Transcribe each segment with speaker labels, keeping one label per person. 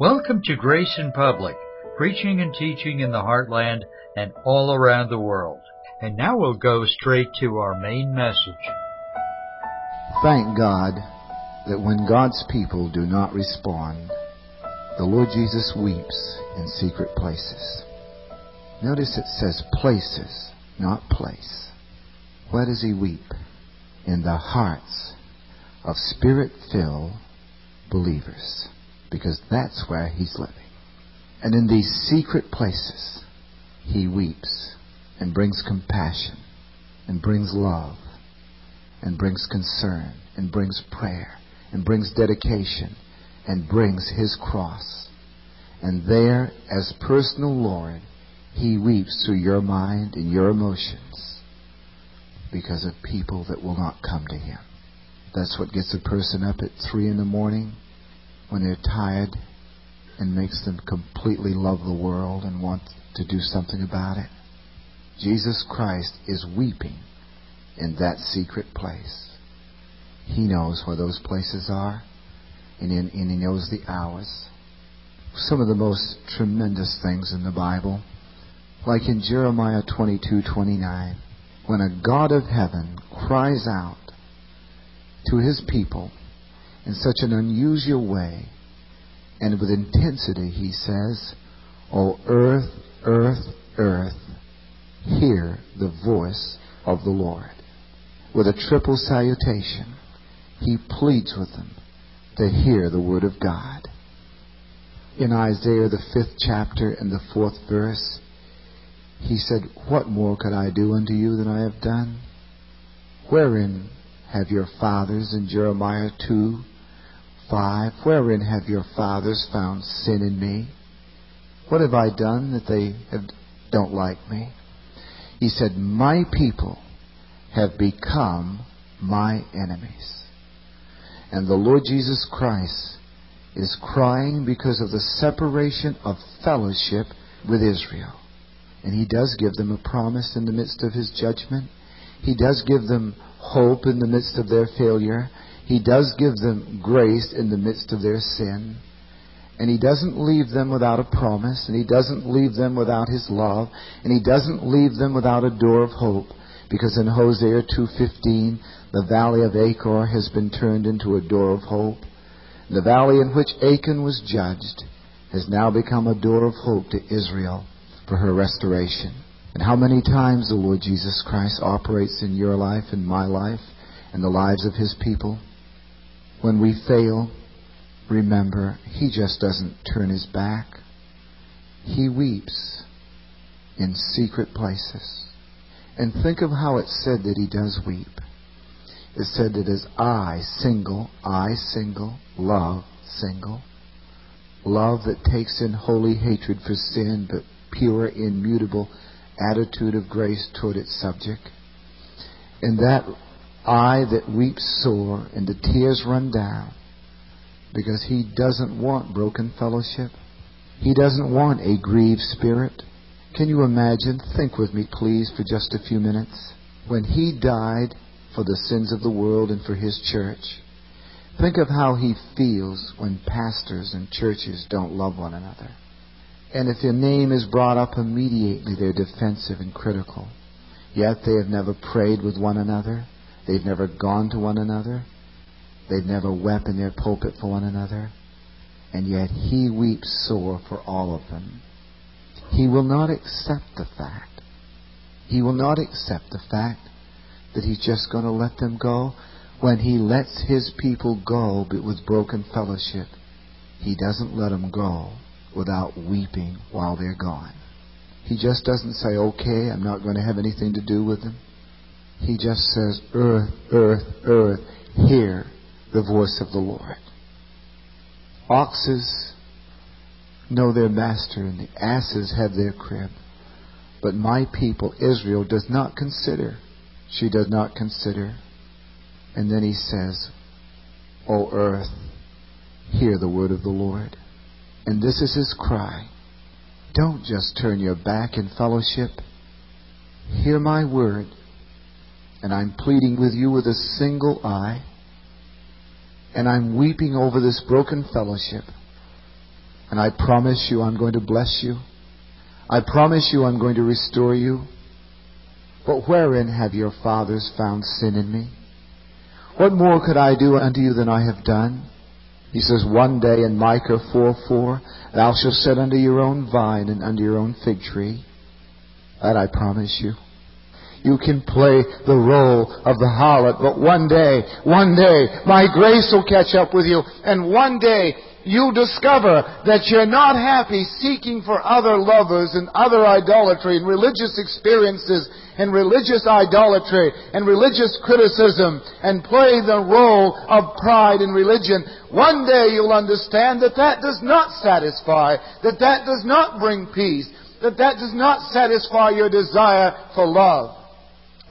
Speaker 1: Welcome to Grace in Public, preaching and teaching in the heartland and all around the world. And now we'll go straight to our main message.
Speaker 2: Thank God that when God's people do not respond, the Lord Jesus weeps in secret places. Notice it says places, not place. Where does he weep? In the hearts of spirit filled believers because that's where he's living. And in these secret places, he weeps and brings compassion and brings love and brings concern and brings prayer and brings dedication and brings his cross. And there, as personal Lord, he weeps through your mind and your emotions because of people that will not come to him. That's what gets a person up at three in the morning when they're tired and makes them completely love the world and want to do something about it. Jesus Christ is weeping in that secret place. He knows where those places are, and, in, and He knows the hours. Some of the most tremendous things in the Bible, like in Jeremiah 22:29, when a God of heaven cries out to His people in such an unusual way and with intensity, he says, O earth, earth, earth, hear the voice of the Lord. With a triple salutation, he pleads with them to hear the word of God. In Isaiah, the fifth chapter and the fourth verse, he said, What more could I do unto you than I have done? Wherein have your fathers in Jeremiah 2 5. Wherein have your fathers found sin in me? What have I done that they have, don't like me? He said, My people have become my enemies. And the Lord Jesus Christ is crying because of the separation of fellowship with Israel. And he does give them a promise in the midst of his judgment. He does give them hope in the midst of their failure. He does give them grace in the midst of their sin. And He doesn't leave them without a promise, and He doesn't leave them without His love, and He doesn't leave them without a door of hope. Because in Hosea 2.15, the valley of Achor has been turned into a door of hope. The valley in which Achan was judged has now become a door of hope to Israel for her restoration. And how many times the Lord Jesus Christ operates in your life and my life and the lives of His people? When we fail, remember, He just doesn't turn His back. He weeps in secret places. And think of how it's said that He does weep. It's said that as I, single, I, single, love, single, love that takes in holy hatred for sin, but pure, immutable attitude of grace toward its subject. And that eye that weeps sore and the tears run down because he doesn't want broken fellowship. He doesn't want a grieved spirit. Can you imagine? Think with me, please, for just a few minutes. When he died for the sins of the world and for his church, think of how he feels when pastors and churches don't love one another. And if their name is brought up immediately, they're defensive and critical. Yet they have never prayed with one another. They've never gone to one another. They've never wept in their pulpit for one another. And yet he weeps sore for all of them. He will not accept the fact. He will not accept the fact that he's just going to let them go. When he lets his people go with broken fellowship, he doesn't let them go without weeping while they're gone. He just doesn't say, okay, I'm not going to have anything to do with them. He just says, Earth, earth, earth, hear the voice of the Lord. Oxes know their master, and the asses have their crib. But my people, Israel, does not consider. She does not consider. And then he says, O earth, hear the word of the Lord. And this is his cry. Don't just turn your back in fellowship. Hear my word and I'm pleading with you with a single eye, and I'm weeping over this broken fellowship. And I promise you I'm going to bless you. I promise you I'm going to restore you. But wherein have your fathers found sin in me? What more could I do unto you than I have done? He says, One day in Micah 4 4, thou shalt sit under your own vine and under your own fig tree. That I promise you. You can play the role of the harlot, but one day, one day, my grace will catch up with you, and one day you'll discover that you're not happy seeking for other lovers and other idolatry and religious experiences and religious idolatry and religious criticism and play the role of pride in religion. One day you'll understand that that does not satisfy, that that does not bring peace, that that does not satisfy your desire for love.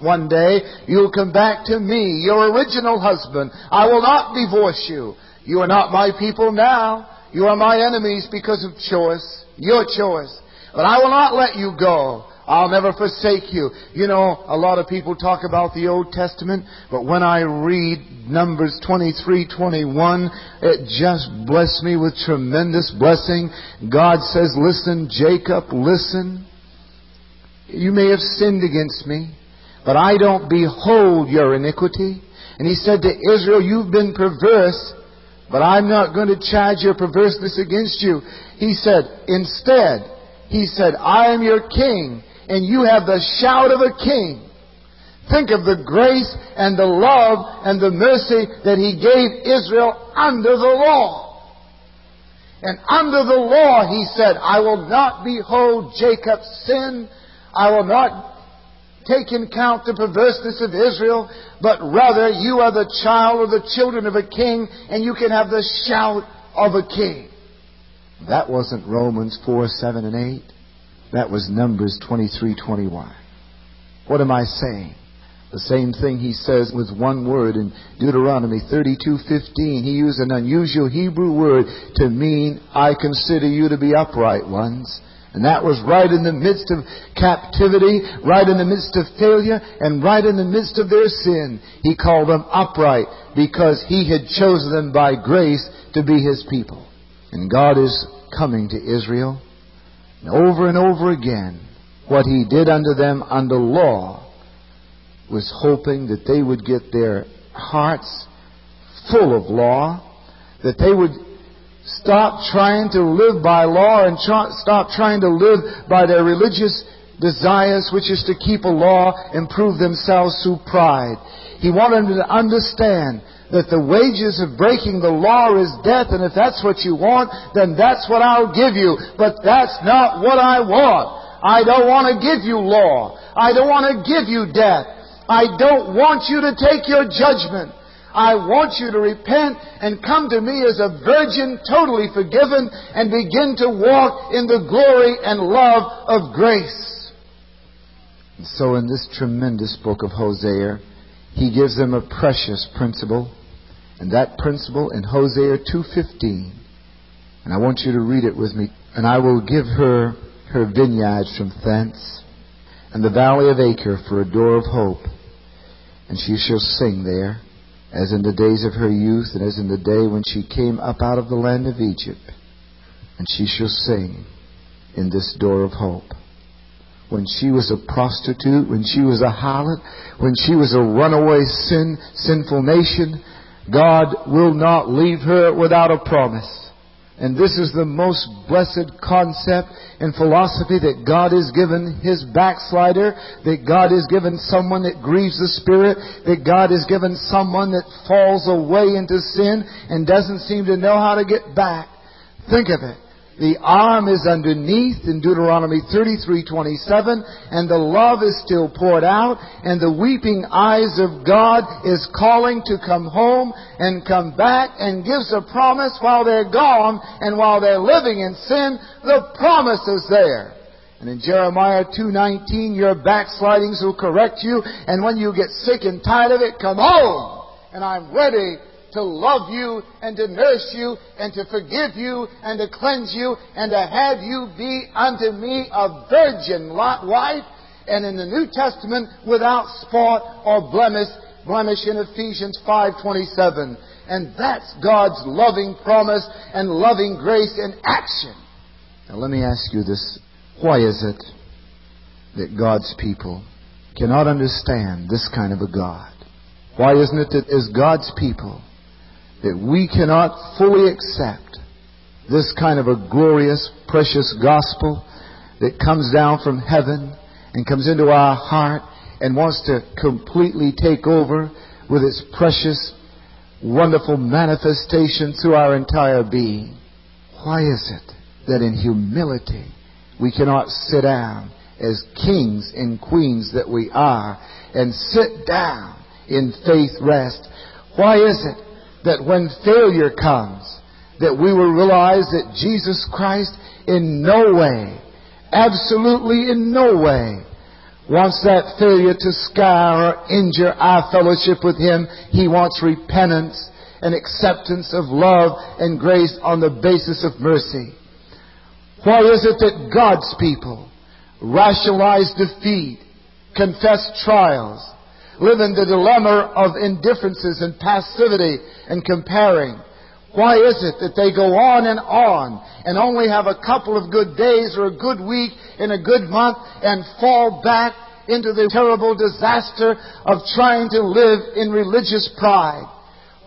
Speaker 2: One day you'll come back to me, your original husband. I will not divorce you. You are not my people now. You are my enemies because of choice, your choice. But I will not let you go. I'll never forsake you. You know, a lot of people talk about the Old Testament, but when I read Numbers 23, 21, it just blessed me with tremendous blessing. God says, listen, Jacob, listen. You may have sinned against me, but I don't behold your iniquity. And he said to Israel, you've been perverse, but I'm not going to charge your perverseness against you. He said, instead, he said, I am your king, and you have the shout of a king. Think of the grace and the love and the mercy that he gave Israel under the law. And under the law, he said, I will not behold Jacob's sin. I will not take in count the perverseness of Israel, but rather you are the child or the children of a king, and you can have the shout of a king. That wasn't Romans 4, 7, and 8. That was Numbers 23, 21. What am I saying? The same thing he says with one word in Deuteronomy 32:15. He used an unusual Hebrew word to mean I consider you to be upright ones. And that was right in the midst of captivity, right in the midst of failure, and right in the midst of their sin. He called them upright because He had chosen them by grace to be His people. And God is coming to Israel. And over and over again, what He did unto them under law was hoping that they would get their hearts full of law, that they would stop trying to live by law and try, stop trying to live by their religious desires, which is to keep a law and prove themselves through pride. He wanted them to understand that the wages of breaking the law is death, and if that's what you want, then that's what I'll give you. But that's not what I want. I don't want to give you law. I don't want to give you death. I don't want you to take your judgment. I want you to repent and come to me as a virgin, totally forgiven, and begin to walk in the glory and love of grace. And so in this tremendous book of Hosea, he gives them a precious principle, and that principle in Hosea 2.15, and I want you to read it with me, and I will give her her vineyards from thence, and the valley of Achor for a door of hope, and she shall sing there as in the days of her youth, and as in the day when she came up out of the land of Egypt. And she shall sing in this door of hope. When she was a prostitute, when she was a harlot, when she was a runaway sin, sinful nation, God will not leave her without a promise. And this is the most blessed concept and philosophy that God has given His backslider, that God has given someone that grieves the Spirit, that God has given someone that falls away into sin and doesn't seem to know how to get back. Think of it. The arm is underneath in Deuteronomy 33:27 and the love is still poured out and the weeping eyes of God is calling to come home and come back and gives a promise while they're gone and while they're living in sin, the promise is there. And in Jeremiah 2:19 your backslidings will correct you and when you get sick and tired of it, come home and I'm ready to love you and to nurse you and to forgive you and to cleanse you and to have you be unto me a virgin wife and in the New Testament without spot or blemish, blemish in Ephesians 5:27. And that's God's loving promise and loving grace in action. Now let me ask you this. Why is it that God's people cannot understand this kind of a God? Why isn't it that as God's people that we cannot fully accept this kind of a glorious, precious gospel that comes down from heaven and comes into our heart and wants to completely take over with its precious, wonderful manifestation through our entire being. Why is it that in humility we cannot sit down as kings and queens that we are and sit down in faith rest? Why is it that when failure comes, that we will realize that Jesus Christ in no way, absolutely in no way, wants that failure to scar or injure our fellowship with Him. He wants repentance and acceptance of love and grace on the basis of mercy. Why is it that God's people rationalize defeat, confess trials, live in the dilemma of indifferences and passivity and comparing? Why is it that they go on and on and only have a couple of good days or a good week in a good month and fall back into the terrible disaster of trying to live in religious pride?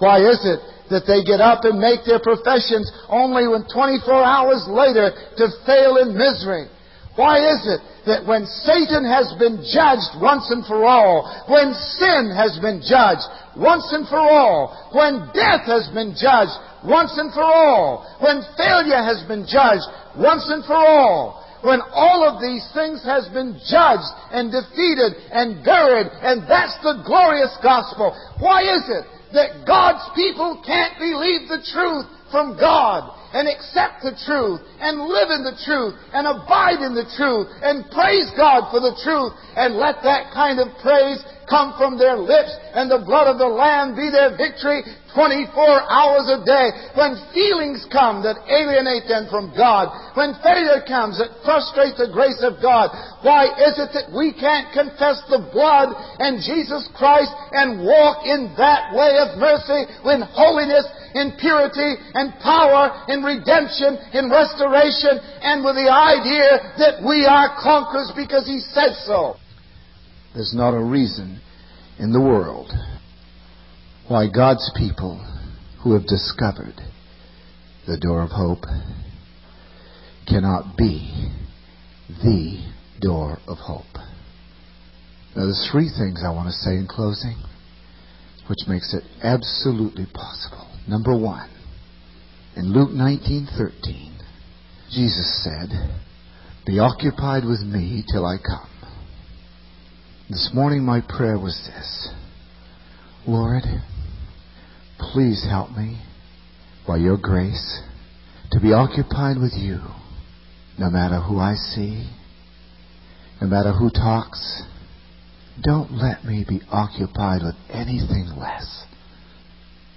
Speaker 2: Why is it that they get up and make their professions only when 24 hours later to fail in misery? Why is it that when Satan has been judged once and for all, when sin has been judged once and for all, when death has been judged once and for all, when failure has been judged once and for all, when all of these things has been judged and defeated and buried, and that's the glorious gospel. Why is it that God's people can't believe the truth from God and accept the truth and live in the truth and abide in the truth and praise God for the truth and let that kind of praise come from their lips and the blood of the Lamb be their victory 24 hours a day. When feelings come that alienate them from God, when failure comes that frustrates the grace of God, why is it that we can't confess the blood and Jesus Christ and walk in that way of mercy in holiness, in purity, and power, in redemption, in restoration, and with the idea that we are conquerors because He said so? There's not a reason in the world why God's people who have discovered the door of hope cannot be the door of hope. Now, there's three things I want to say in closing, which makes it absolutely possible. Number one, in Luke 19:13, Jesus said, "Be occupied with me till I come." This morning my prayer was this Lord, please help me by your grace to be occupied with you no matter who I see, no matter who talks. Don't let me be occupied with anything less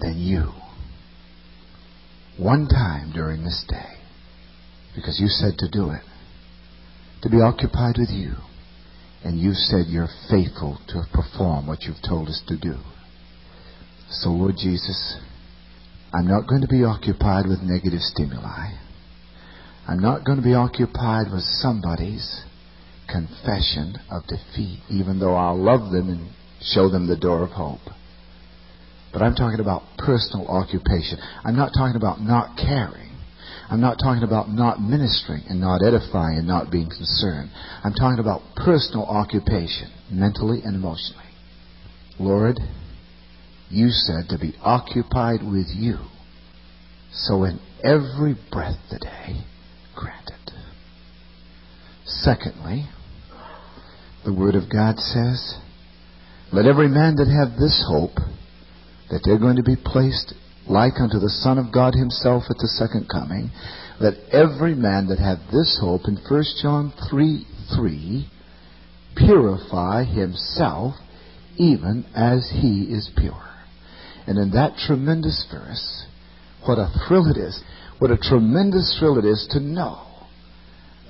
Speaker 2: than you. One time during this day, because you said to do it, to be occupied with you and you said you're faithful to perform what you've told us to do. So, Lord Jesus, I'm not going to be occupied with negative stimuli. I'm not going to be occupied with somebody's confession of defeat, even though I'll love them and show them the door of hope. But I'm talking about personal occupation. I'm not talking about not caring. I'm not talking about not ministering and not edifying and not being concerned. I'm talking about personal occupation, mentally and emotionally. Lord, you said to be occupied with you. So in every breath today, grant it. Secondly, the Word of God says, Let every man that have this hope, that they're going to be placed like unto the Son of God himself at the second coming, that every man that hath this hope in 1 John 3 3 purify himself even as he is pure. And in that tremendous verse, what a thrill it is, what a tremendous thrill it is to know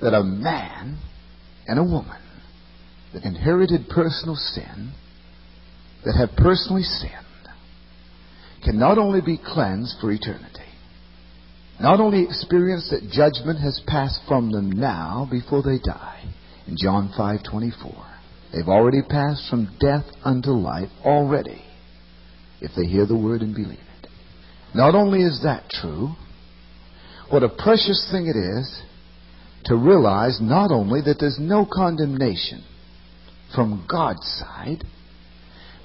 Speaker 2: that a man and a woman that inherited personal sin, that have personally sinned, can not only be cleansed for eternity, not only experience that judgment has passed from them now before they die in John 5:24. They've already passed from death unto life already if they hear the word and believe it. Not only is that true, what a precious thing it is to realize not only that there's no condemnation from God's side,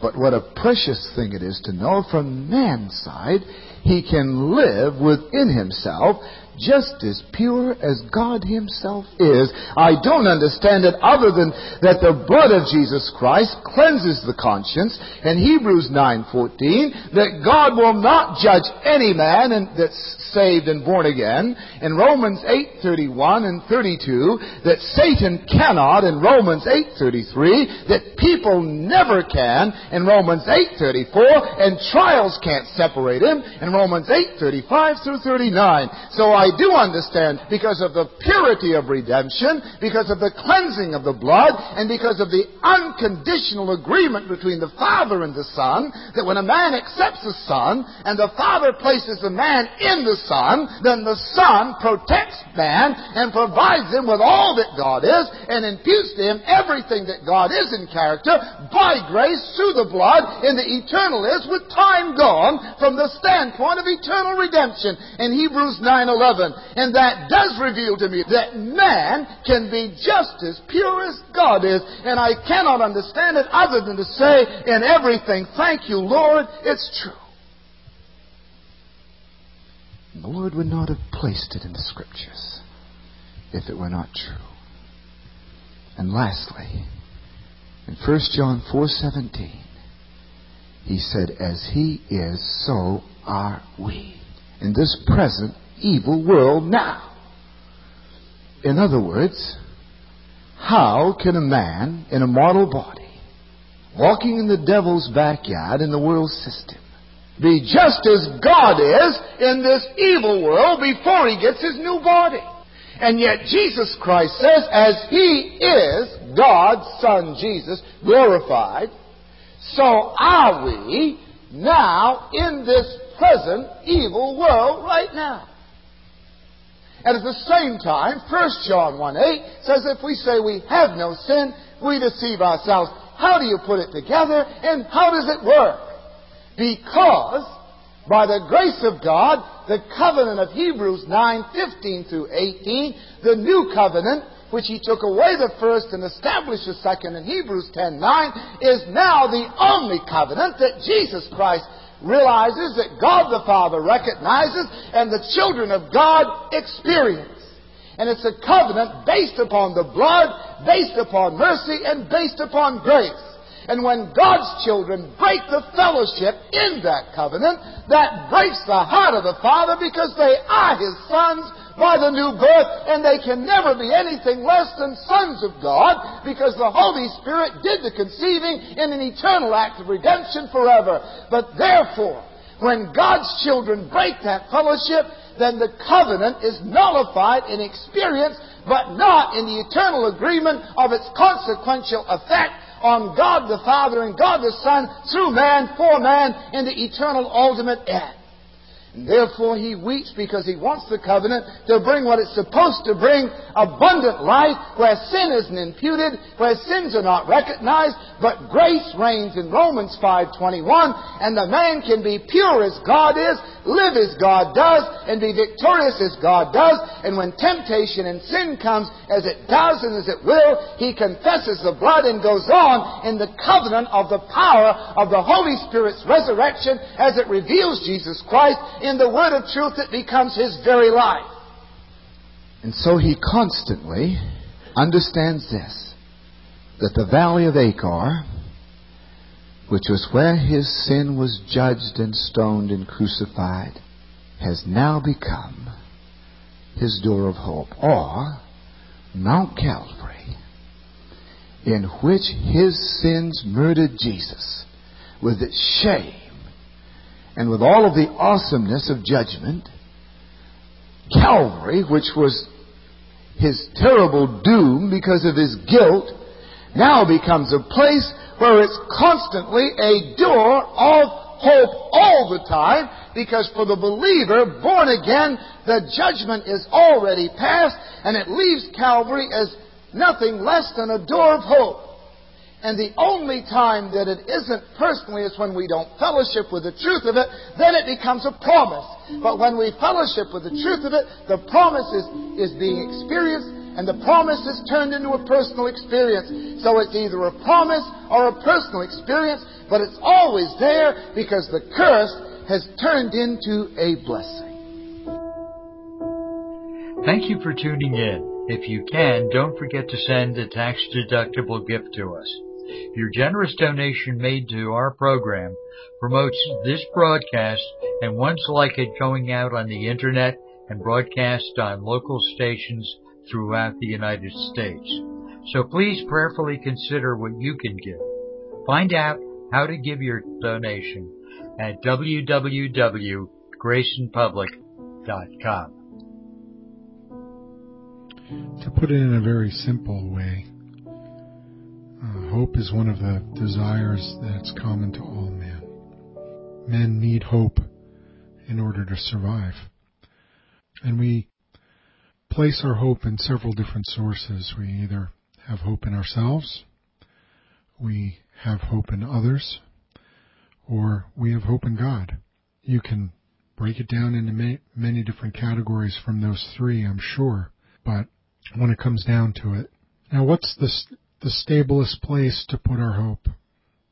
Speaker 2: but what a precious thing it is to know from man's side he can live within himself just as pure as God Himself is. I don't understand it other than that the blood of Jesus Christ cleanses the conscience in Hebrews 9:14 that God will not judge any man and that's saved and born again in Romans 8:31 and 32 that Satan cannot in Romans 8:33 that people never can in Romans 8:34 and trials can't separate him in Romans 8:35 through 39. So I do understand because of the purity of redemption, because of the cleansing of the blood, and because of the unconditional agreement between the Father and the Son that when a man accepts the Son and the Father places the man in the Son, then the Son protects man and provides him with all that God is and imputes to him everything that God is in character by grace through the blood in the eternal is with time gone from the standpoint of eternal redemption. In Hebrews 9:11 and that does reveal to me that man can be just as pure as God is and I cannot understand it other than to say in everything thank you Lord it's true And the Lord would not have placed it in the scriptures if it were not true. And lastly, in 1 John 4:17, he said, "As he is, so are we in this present evil world now." In other words, how can a man in a mortal body, walking in the devil's backyard in the world system, be just as God is in this evil world before he gets his new body. And yet Jesus Christ says, as he is God's Son Jesus, glorified, so are we now in this present evil world right now. And at the same time, 1 John 1 8 says, if we say we have no sin, we deceive ourselves. How do you put it together and how does it work? Because by the grace of God, the covenant of Hebrews 9:15 through 18, the new covenant, which he took away the first and established the second in Hebrews 10:9, is now the only covenant that Jesus Christ realizes that God the Father recognizes and the children of God experience. And it's a covenant based upon the blood, based upon mercy, and based upon grace. And when God's children break the fellowship in that covenant, that breaks the heart of the Father because they are His sons by the new birth, and they can never be anything less than sons of God because the Holy Spirit did the conceiving in an eternal act of redemption forever. But therefore, when God's children break that fellowship, then the covenant is nullified in experience, but not in the eternal agreement of its consequential effect on God the Father and God the Son through man, for man, in the eternal ultimate end. Therefore he weeps because he wants the covenant to bring what it's supposed to bring, abundant life, where sin isn't imputed, where sins are not recognized, but grace reigns in Romans 5.21, and the man can be pure as God is, live as God does, and be victorious as God does, and when temptation and sin comes, as it does and as it will, he confesses the blood and goes on in the covenant of the power of the Holy Spirit's resurrection as it reveals Jesus Christ in the word of truth that becomes his very life. And so he constantly understands this that the valley of Achor, which was where his sin was judged and stoned and crucified, has now become his door of hope, or Mount Calvary, in which his sins murdered Jesus with its shame and with all of the awesomeness of judgment, Calvary, which was his terrible doom because of his guilt, now becomes a place where it's constantly a door of hope all the time because for the believer, born again, the judgment is already passed and it leaves Calvary as nothing less than a door of hope. And the only time that it isn't personally is when we don't fellowship with the truth of it, then it becomes a promise. But when we fellowship with the truth of it, the promise is, is being experienced and the promise is turned into a personal experience. So it's either a promise or a personal experience, but it's always there because the curse has turned into a blessing.
Speaker 1: Thank you for tuning in. If you can, don't forget to send a tax deductible gift to us. Your generous donation made to our program promotes this broadcast and ones like it going out on the internet and broadcast on local stations throughout the United States. So please prayerfully consider what you can give. Find out how to give your donation at www.graceinpublic.com.
Speaker 3: To put it in a very simple way, uh, hope is one of the desires that's common to all men. Men need hope in order to survive. And we place our hope in several different sources. We either have hope in ourselves, we have hope in others, or we have hope in God. You can break it down into many different categories from those three, I'm sure, but when it comes down to it. Now, what's the, the stablest place to put our hope?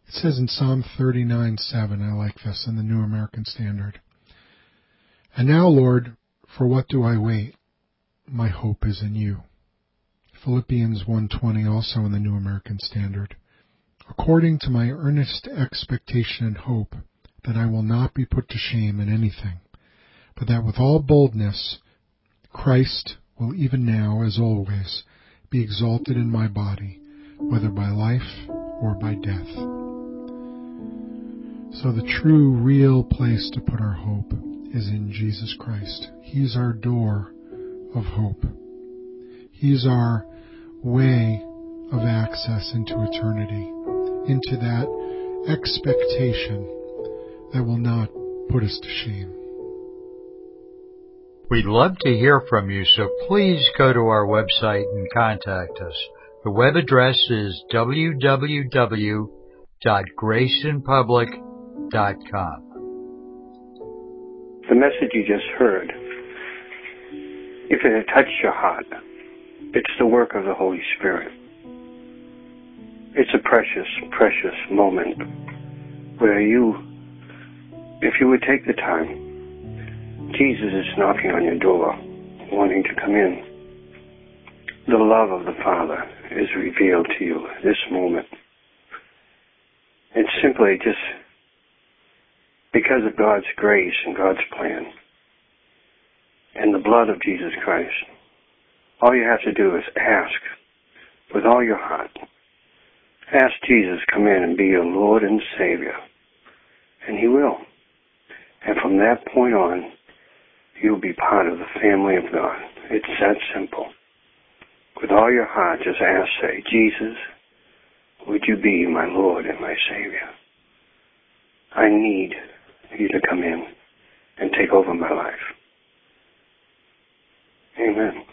Speaker 3: It says in Psalm 39 7, I like this in the New American Standard. And now, Lord, for what do I wait? my hope is in you. Philippians 1:20 also in the New American Standard. According to my earnest expectation and hope that I will not be put to shame in anything, but that with all boldness Christ will even now as always be exalted in my body, whether by life or by death. So the true, real place to put our hope is in Jesus Christ. He's our door of hope. He's our way of access into eternity, into that expectation that will not put us to shame.
Speaker 1: We'd love to hear from you, so please go to our website and contact us. The web address is www.graceinpublic.com.
Speaker 4: The message you just heard if it had touched your heart, it's the work of the Holy Spirit. It's a precious, precious moment where you, if you would take the time, Jesus is knocking on your door, wanting to come in. The love of the Father is revealed to you this moment. It's simply just because of God's grace and God's plan and the blood of Jesus Christ. All you have to do is ask with all your heart. Ask Jesus come in and be your Lord and Savior. And He will. And from that point on, you'll be part of the family of God. It's that simple. With all your heart, just ask, say, Jesus, would you be my Lord and my Savior? I need you to come in and take over my life. Amen.